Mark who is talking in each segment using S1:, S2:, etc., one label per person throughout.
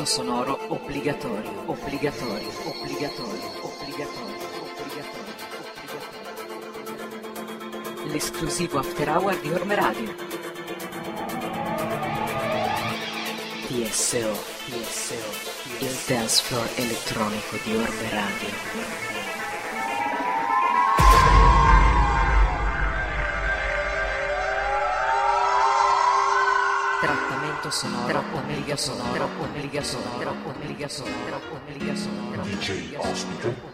S1: Trattamento sonoro obbligatorio, obbligatorio, obbligatorio, obbligatorio, obbligatorio, obbligatorio. L'esclusivo after hour di Orme Radio. TSO, TSO, il dance floor elettronico di Orme Radio. Trattamento sonoro, troppo sonoro, troppo omega sonoro, troppo omega sonoro, troppo omega sonoro,
S2: DJ ospite.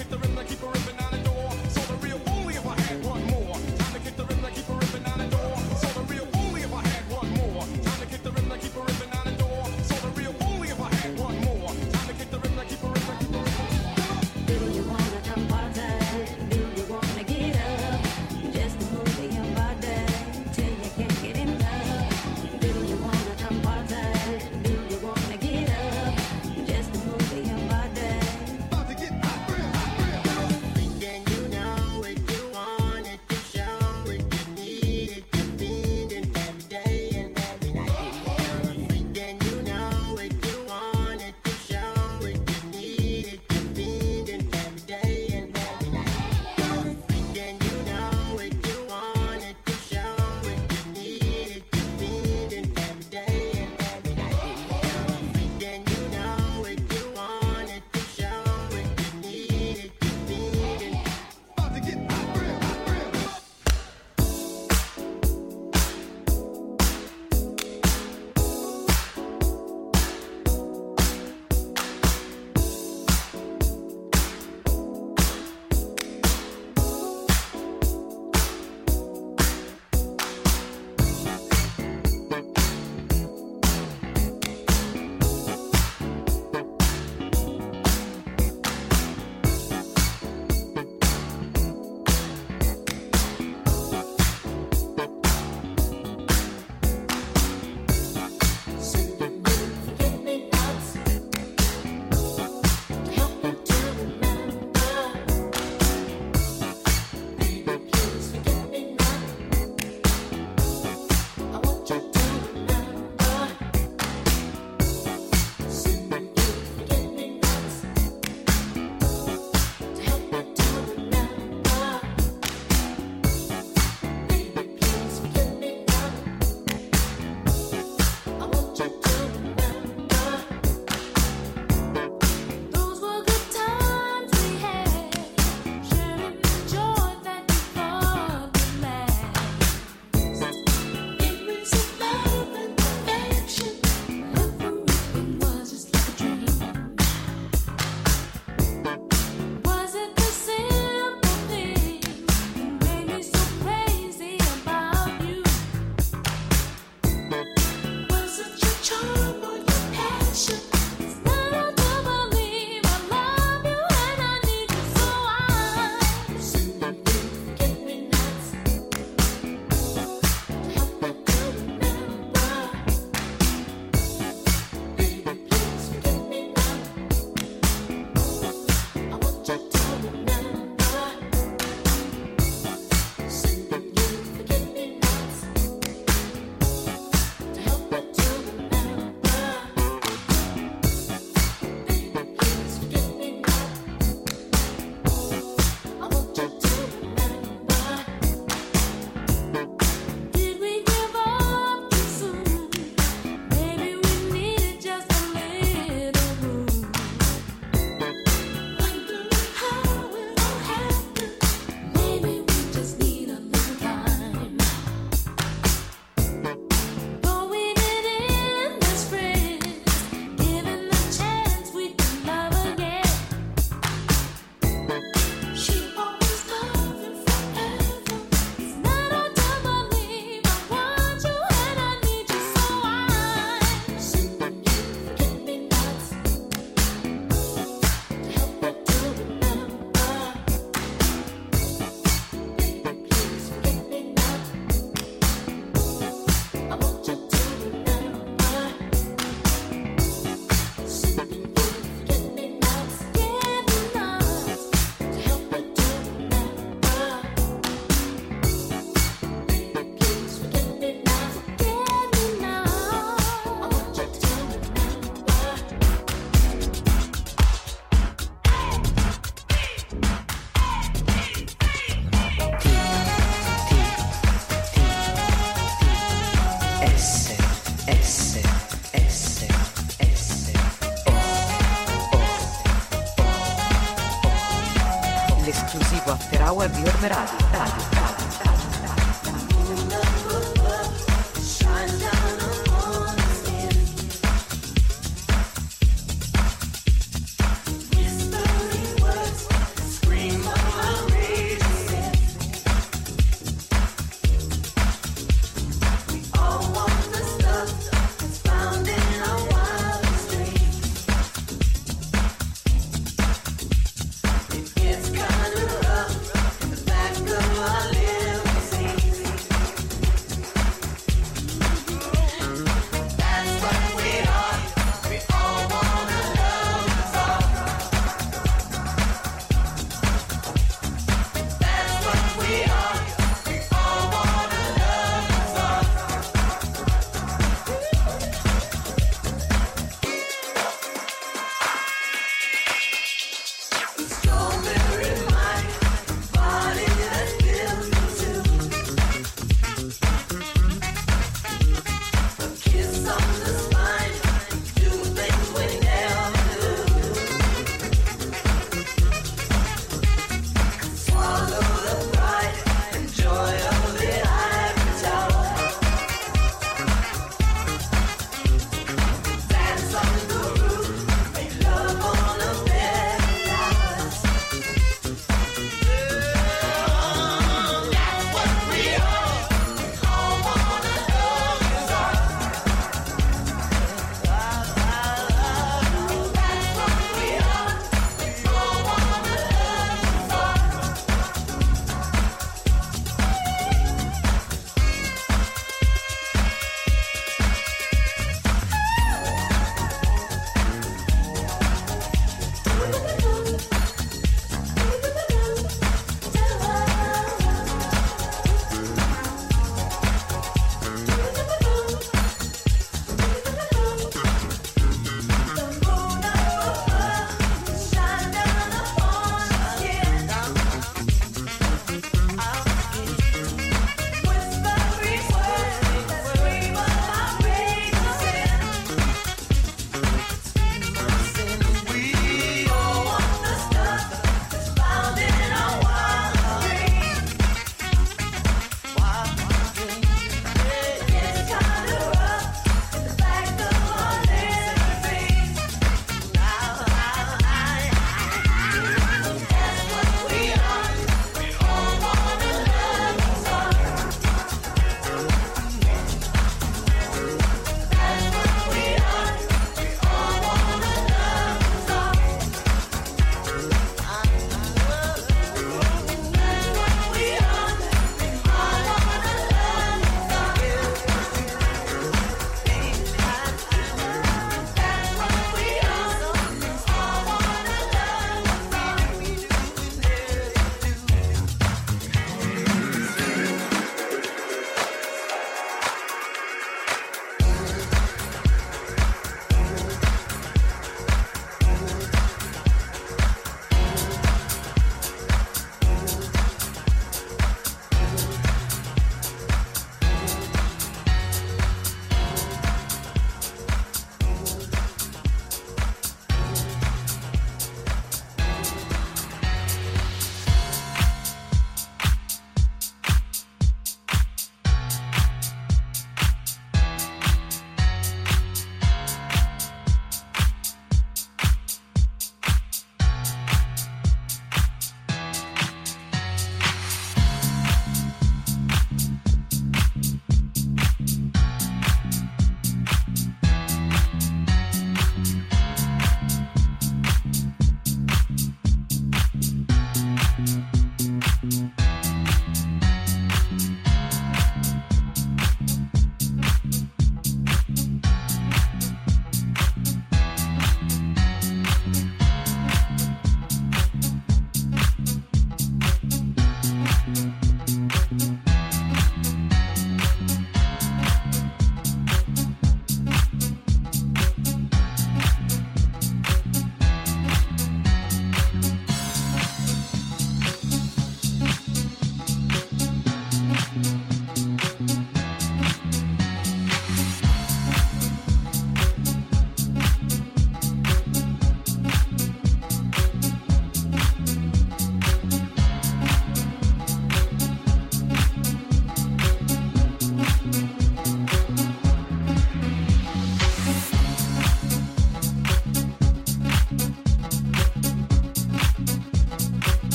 S3: kick the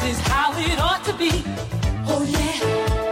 S3: This
S1: is how it ought to be. Oh, yeah.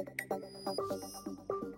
S1: ハハハハ!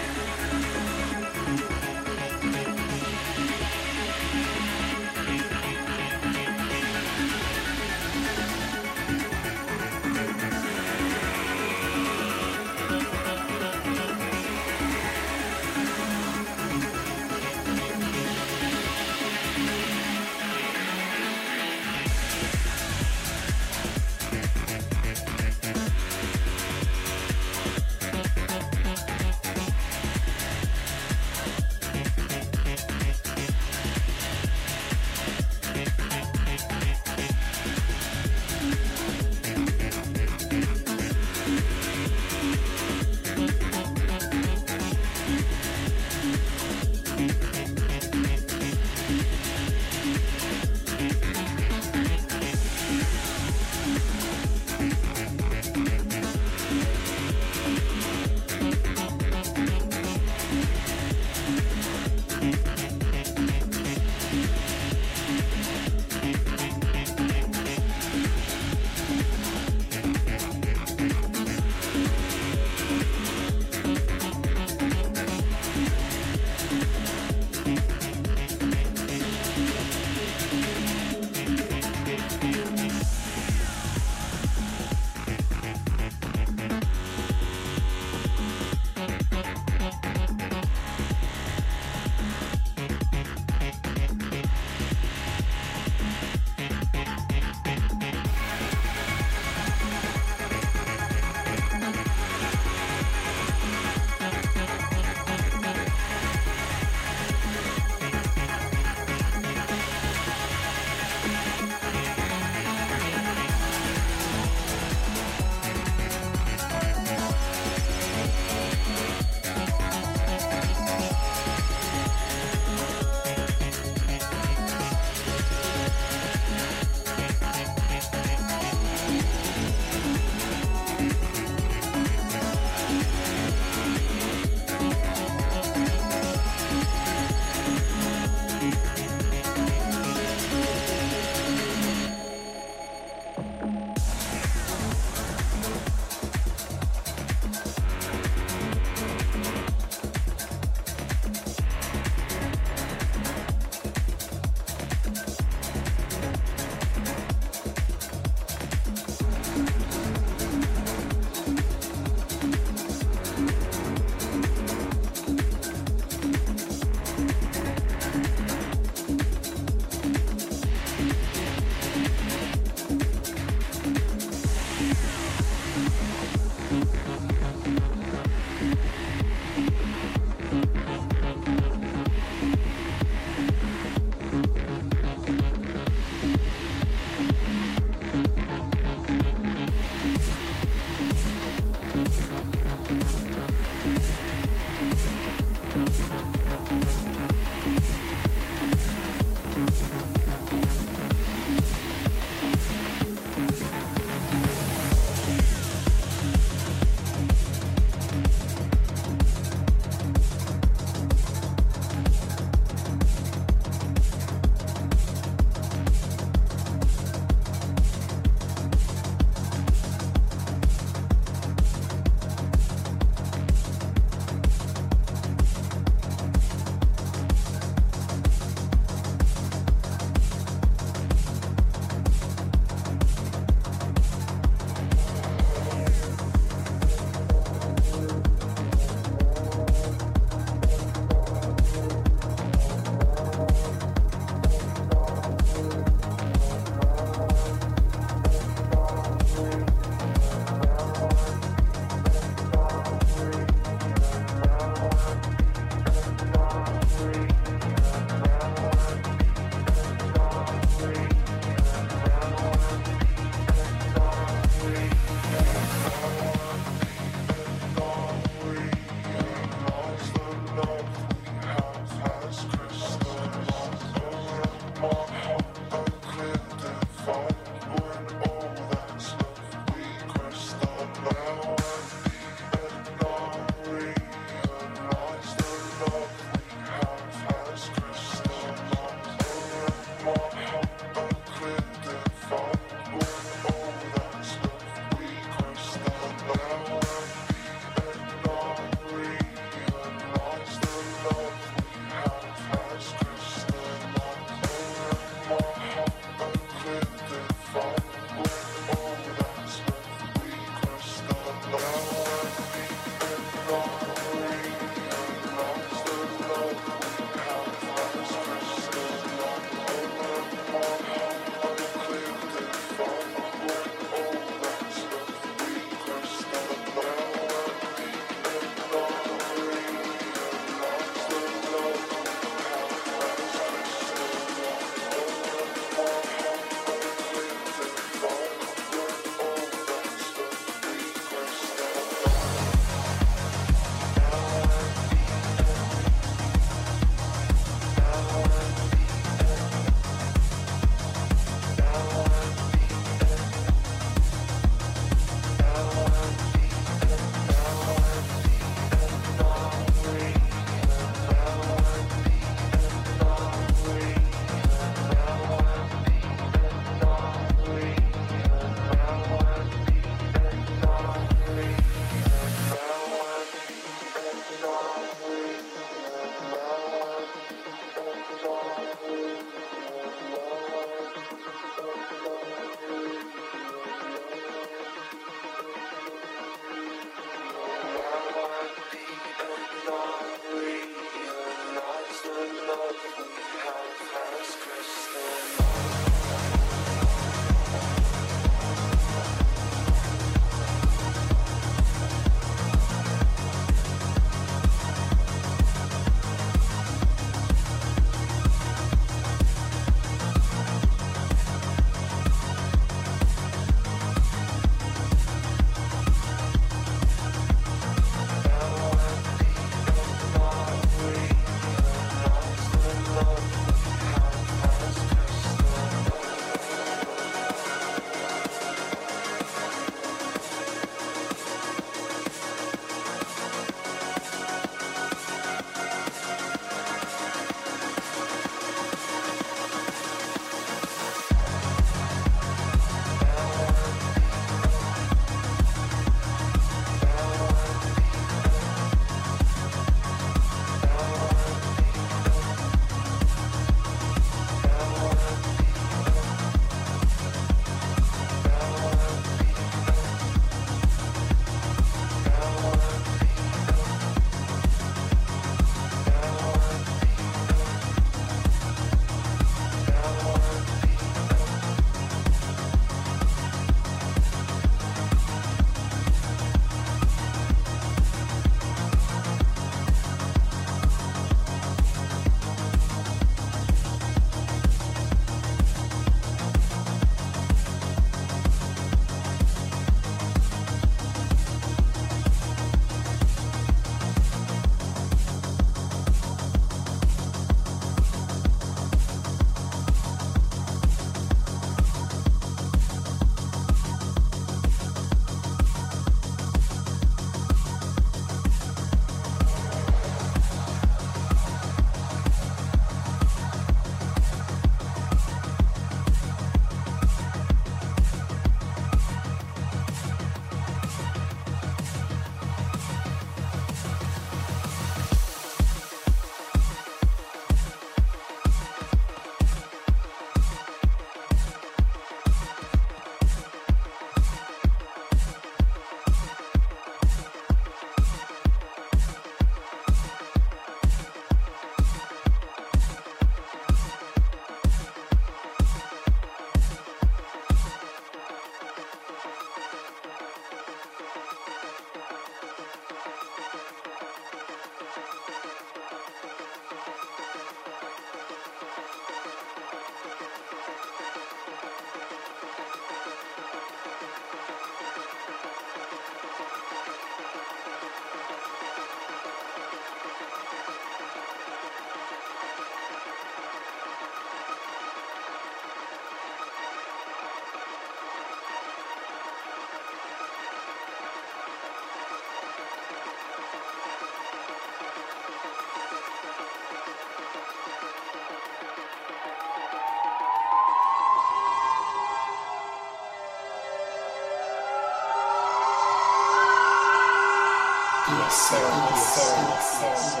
S1: Yes.